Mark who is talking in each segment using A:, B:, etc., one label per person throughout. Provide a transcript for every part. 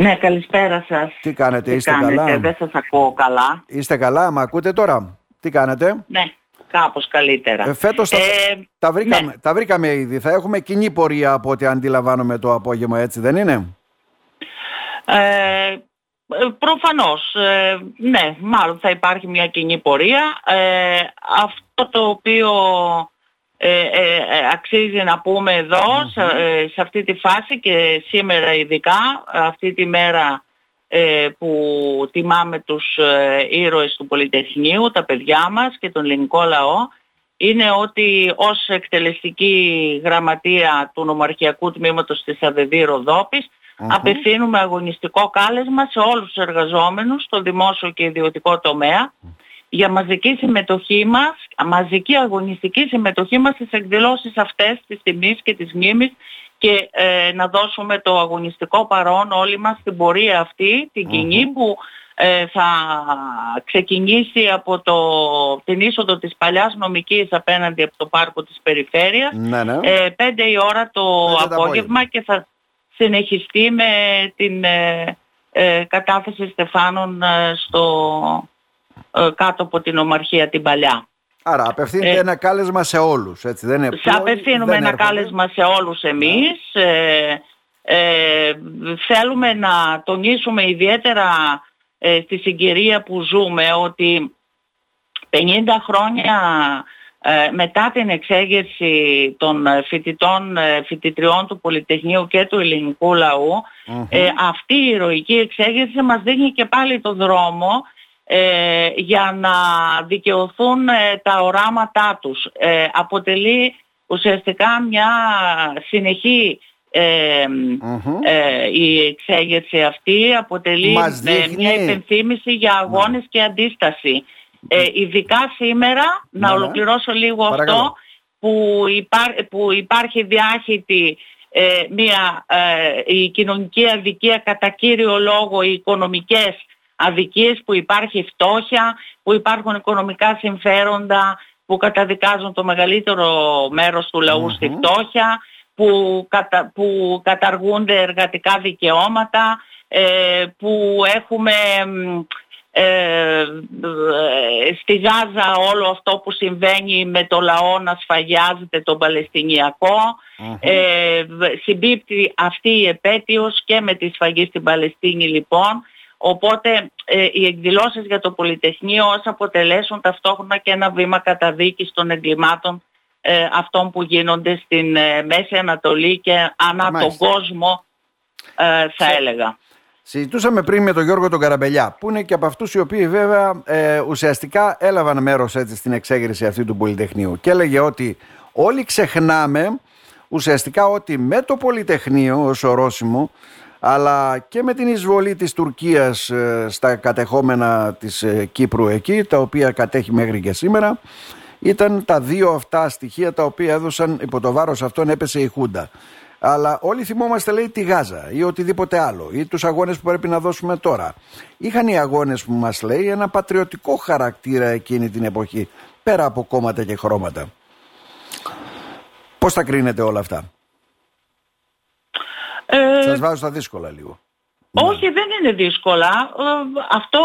A: Ναι, καλησπέρα σας.
B: Τι κάνετε,
A: Τι
B: είστε
A: κάνετε,
B: καλά;
A: δεν σας ακούω καλά.
B: Είστε καλά, μα ακούτε τώρα; Τι κάνετε;
A: Ναι, κάπως καλύτερα.
B: Ε, φέτος τα,
A: Ε,
B: τα, βρήκαμε,
A: ναι.
B: τα βρήκαμε ήδη. Θα έχουμε κοινή πορεία από ό,τι αντιλαμβάνομαι το απόγευμα, έτσι δεν είναι;
A: Ε, ε, προφανώς, ε, ναι, μάλλον θα υπάρχει μια κοινή πορεία. Ε, αυτό το οποίο ε, ε, ε, αξίζει να πούμε εδώ, σε, ε, σε αυτή τη φάση και σήμερα ειδικά, αυτή τη μέρα ε, που τιμάμε τους ε, ήρωες του Πολυτεχνείου, τα παιδιά μας και τον ελληνικό λαό, είναι ότι ως εκτελεστική γραμματεία του Νομαρχιακού Τμήματος της ΑΔΔ Ροδόπης απευθύνουμε αγωνιστικό κάλεσμα σε όλους τους εργαζόμενους στο δημόσιο και ιδιωτικό τομέα για μαζική συμμετοχή μας, μαζική αγωνιστική συμμετοχή μας στις εκδηλώσεις αυτές της τιμής και της μνήμης και ε, να δώσουμε το αγωνιστικό παρόν όλοι μας στην πορεία αυτή, την κοινή που ε, θα ξεκινήσει από το, την είσοδο της παλιάς νομικής απέναντι από το πάρκο της περιφέρειας
B: Ναι, ναι.
A: ε, 5 η ώρα το
B: Πέντε το
A: απόγευμα
B: απόγευμα.
A: και θα συνεχιστεί με την ε, ε, κατάθεση στεφάνων ε, στο, ε, κάτω από την Ομαρχία την παλιά.
B: Άρα απευθύνεται
A: ε,
B: ένα κάλεσμα σε όλους, έτσι δεν είναι.
A: Σε
B: Όλοι
A: απευθύνουμε
B: δεν
A: ένα
B: έρχονται.
A: κάλεσμα σε όλους εμείς. Ε, ε, θέλουμε να τονίσουμε ιδιαίτερα ε, στη συγκυρία που ζούμε ότι 50 χρόνια ε, μετά την εξέγερση των ε, φοιτητών, ε, φοιτητριών του Πολυτεχνείου και του ελληνικού λαού,
B: Μμμ.
A: ε, αυτή η ηρωική εξέγερση μας δίνει και πάλι το δρόμο ε, για να δικαιωθούν ε, τα οράματά τους. Ε, αποτελεί ουσιαστικά μια συνεχή ε,
B: Μμμ.
A: ε, η εξέγερση αυτή αποτελεί
B: Μας
A: ε,
B: δείχνει-
A: μια υπενθύμηση για αγώνες και αντίσταση. Ε, ειδικά σήμερα, να
B: Ναι, ναι.
A: ολοκληρώσω λίγο
B: Παρακαλώ.
A: αυτό, που, υπά- που υπάρχει διάχυτη ε, μια ε, η κοινωνική αδικία κατά κύριο λόγο οι οικονομικές αδικίες που υπάρχει φτώχεια, που υπάρχουν οικονομικά συμφέροντα που καταδικάζουν το μεγαλύτερο μέρος του λαού στη
B: Μμμ.
A: φτώχεια, που, κατα, που καταργούνται εργατικά δικαιώματα, ε, που έχουμε μ, ε, ε, στη Γάζα όλο αυτό που συμβαίνει με το λαό να σφαγιάζεται τον Παλαιστινιακό.
B: Μμμ.
A: Ε, β- συμπίπτει αυτή η επέτειος και με τη σφαγή στην Παλαιστίνη λοιπόν. Οπότε ε, οι εκδηλώσεις για το Πολυτεχνείο ως αποτελέσουν ταυτόχρονα και ένα βήμα καταδίκης των εγκλημάτων ε, αυτών που γίνονται στην ε, Μέση Ανατολή και ανά
B: Μάλιστα.
A: τον κόσμο ε, θα
B: Σε-
A: έλεγα.
B: Συζητούσαμε πριν με τον Γιώργο τον Καραμπελιά, που είναι και από αυτούς οι οποίοι βέβαια ε, ουσιαστικά έλαβαν μέρος στην εξέγερση αυτή του Πολυτεχνείου. Και έλεγε ότι όλοι ξεχνάμε ουσιαστικά ότι με το Πολυτεχνείο ως ορόσημο, αλλά και με την εισβολή της Τουρκίας ε, στα κατεχόμενα της ε, Κύπρου εκεί, τα οποία κατέχει μέχρι και σήμερα, ήταν τα δύο αυτά στοιχεία τα οποία έδωσαν υπό το βάρος αυτών έπεσε η Χούντα. Αλλά όλοι θυμόμαστε λέει τη Γάζα ή οτιδήποτε άλλο ή τους αγώνες που πρέπει να δώσουμε τώρα. Είχαν οι αγώνες που μας λέει ένα πατριωτικό χαρακτήρα εκείνη την εποχή πέρα από κόμματα και χρώματα. Πώς τα κρίνετε όλα αυτά;
A: Ε,
B: Σας βάζω στα δύσκολα λίγο.
A: Όχι, δεν είναι δύσκολα. Ε, Αυτό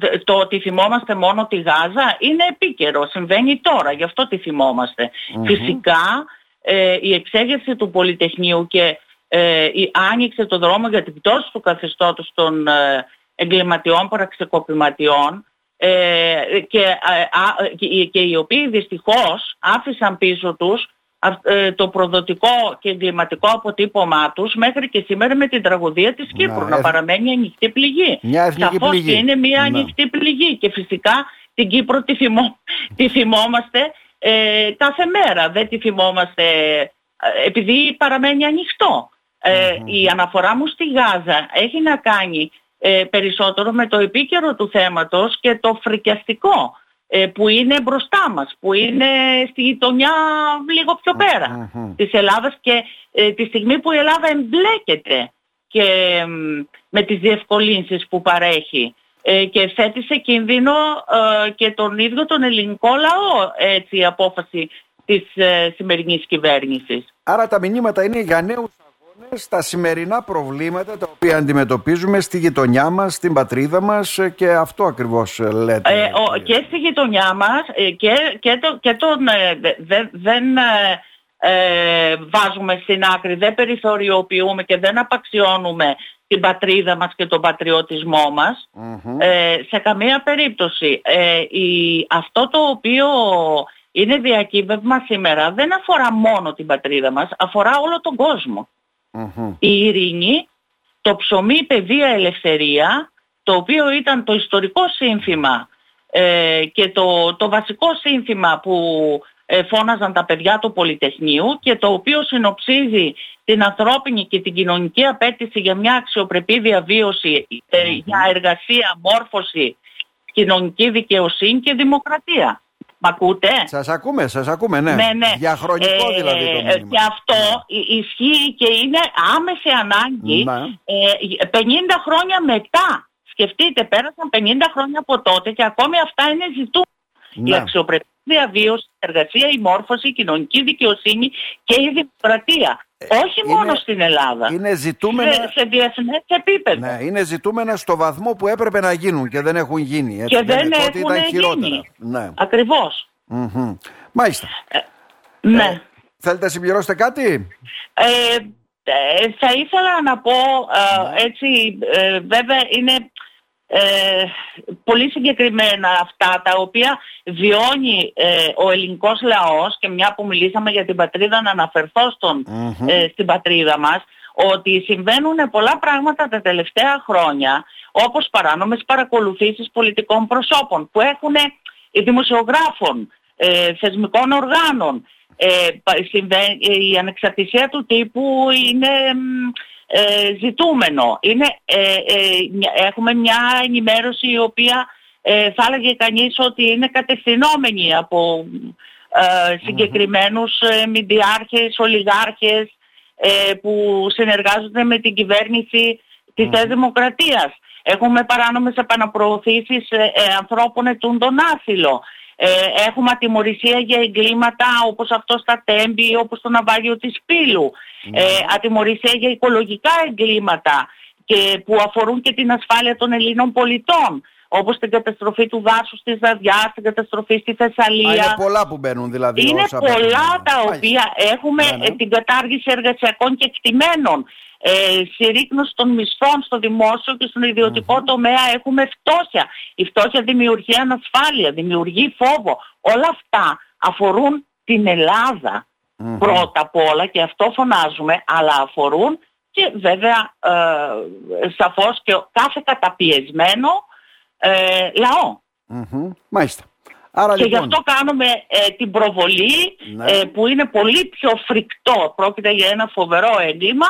A: ε, το ότι θυμόμαστε μόνο τη Γάζα είναι επίκαιρο. Συμβαίνει τώρα, γι' αυτό τη θυμόμαστε. Φυσικά ε, η εξέγερση του Πολυτεχνείου και ε, η, άνοιξε το δρόμο για την πτώση του καθεστώτος των ε, εγκληματιών παραξεκοπηματιών ε, και, ε, α, ε, και, και οι οποίοι δυστυχώς άφησαν πίσω τους αυ- ε, το προδοτικό και εγκληματικό αποτύπωμά τους μέχρι και σήμερα με την τραγωδία της Κύπρου να
B: εθ-
A: παραμένει ανοιχτή πληγή.
B: Μια εθνική
A: Σαφώς
B: πληγή.
A: και είναι μια
B: Ναι.
A: ανοιχτή πληγή και φυσικά την Κύπρο τη, θυμό, τη θυμόμαστε ε, κάθε μέρα. Δεν τη θυμόμαστε ε, επειδή παραμένει ανοιχτό. Ε, Η αναφορά μου στη Γάζα έχει να κάνει ε, περισσότερο με το επίκαιρο του θέματος και το φρικιαστικό ε, που είναι μπροστά μας, που είναι στη γειτονιά λίγο πιο πέρα
B: Μμμ.
A: της Ελλάδας και ε, τη στιγμή που η Ελλάδα εμπλέκεται και μ, με τις διευκολύνσεις που παρέχει ε, και θέτει σε κίνδυνο ε, και τον ίδιο τον ελληνικό λαό έτσι η απόφαση της ε, σημερινής κυβέρνησης.
B: Άρα τα μηνύματα είναι για νέους αγώνες στα σημερινά προβλήματα τα οποία αντιμετωπίζουμε στη γειτονιά μας, στην πατρίδα μας και αυτό ακριβώς λέτε.
A: Ε, ο, και στη γειτονιά μας και, και, το, και τον, δεν ε, βάζουμε στην άκρη, δεν περιθωριοποιούμε και δεν απαξιώνουμε την πατρίδα μας και τον πατριωτισμό μας ε, σε καμία περίπτωση. Ε, η, αυτό το οποίο είναι διακύβευμα σήμερα δεν αφορά μόνο την πατρίδα μας, αφορά όλο τον κοσμο Η ειρήνη, το ψωμί, η παιδεία, ελευθερία, το οποίο ήταν το ιστορικό σύνθημα ε, και το, το βασικό σύνθημα που ε, φώναζαν τα παιδιά του Πολυτεχνείου και το οποίο συνοψίζει την ανθρώπινη και την κοινωνική απέτηση για μια αξιοπρεπή διαβίωση, ε, για εργασία, μόρφωση, κοινωνική δικαιοσύνη και δημοκρατία. Μ' ακούτε;
B: Σας ακούμε, σας ακούμε, ναι. ναι, ναι. Για χρονικό ε, δηλαδή το μήνυμα.
A: Και αυτό ισχύει και είναι άμεση ανάγκη 50 χρόνια μετά. Σκεφτείτε, πέρασαν 50 χρόνια από τότε και ακόμη αυτά είναι ζητούμενα. Η αξιοπρεπή διαβίωση, εργασία, η μόρφωση, η κοινωνική δικαιοσύνη και η δημοκρατία. Ε, Όχι μόνο στην Ελλάδα.
B: Είναι ζητούμενα...
A: Σε, σε διεθνές επίπεδο.
B: Ναι, είναι ζητούμενα στο βαθμό που έπρεπε να γίνουν και δεν έχουν γίνει.
A: Έτσι, και δεν, δεν έχουν ήταν γίνει. Ναι. Ακριβώς.
B: Mm-hmm. Μάλιστα.
A: Ε, ναι. Ε,
B: θέλετε να συμπληρώσετε κάτι;
A: Ε, ε, θα ήθελα να πω, ε, έτσι, βέβαια είναι ε, πολύ συγκεκριμένα αυτά τα οποία βιώνει ε, ο ελληνικός λαός και μια που μιλήσαμε για την πατρίδα να αναφερθώ στον, ε, στην πατρίδα μας ότι συμβαίνουν πολλά πράγματα τα τελευταία χρόνια όπως παράνομες παρακολουθήσεις πολιτικών προσώπων που έχουν οι δημοσιογράφων, θεσμικών οργάνων. Η ανεξαρτησία του τύπου είναι ε, ζητούμενο. Είναι, ε, ε, έχουμε μια ενημέρωση η οποία θα έλεγε κανείς ότι είναι κατευθυνόμενη από συγκεκριμένους μηντιάρχες, ολιγάρχες που συνεργάζονται με την κυβέρνηση της mm. Δημοκρατίας. Έχουμε παράνομες επαναπροωθήσεις ανθρώπων ετούν τον άσυλο. Ε, έχουμε ατιμορρησία για εγκλήματα όπως αυτό στα Τέμπη, όπως το ναυάγιο της Πύλου. Ε, ατιμορρησία για οικολογικά εγκλήματα και που αφορούν και την ασφάλεια των Ελλήνων πολιτών όπως την καταστροφή του δάσους της Δαδιάς, την καταστροφή στη Θεσσαλία.
B: είναι πολλά που μπαίνουν δηλαδή.
A: Είναι πολλά τα οποία έχουμε ναι, ναι. την κατάργηση εργασιακών και εκτιμένων ε, συρρήκνωση των μισθών στο δημόσιο και στον ιδιωτικο τομέα έχουμε φτώχεια. Η φτώχεια δημιουργεί ανασφάλεια, δημιουργεί φόβο. Όλα αυτά αφορούν την ελλαδα πρώτα απ' όλα και αυτό φωνάζουμε, αλλά αφορούν και βέβαια ε, σαφώς και κάθε καταπιεσμένο ε, λαό.
B: Μάλιστα.
A: Άρα, και λοιπόν... γι' αυτό κάνουμε ε, την προβολή ναι. ε, που είναι πολύ πιο φρικτό. Πρόκειται για ένα φοβερό έγκλημα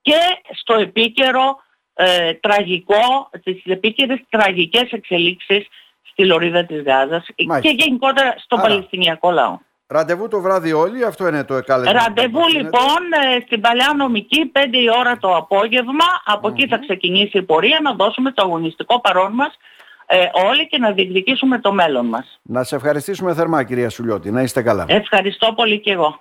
A: και στο επίκαιρο ε, τραγικό, τις επίκαιρες τραγικές εξελίξεις στη Λωρίδα της Γάζας και γενικότερα στο Άρα, Παλαιστινιακό λαό.
B: Ραντεβού το βράδυ όλοι, αυτό είναι το εκάλεσμα.
A: Ραντεβού λοιπόν ε, στην Παλαιά Νομική 5 η ώρα το απόγευμα, από εκεί θα ξεκινήσει η πορεία να δώσουμε το αγωνιστικό παρόν μας ε, όλοι και να διεκδικήσουμε το μέλλον μας.
B: Να σε ευχαριστήσουμε θερμά κυρία Σουλιώτη, να είστε καλά.
A: Ευχαριστώ πολύ και εγώ.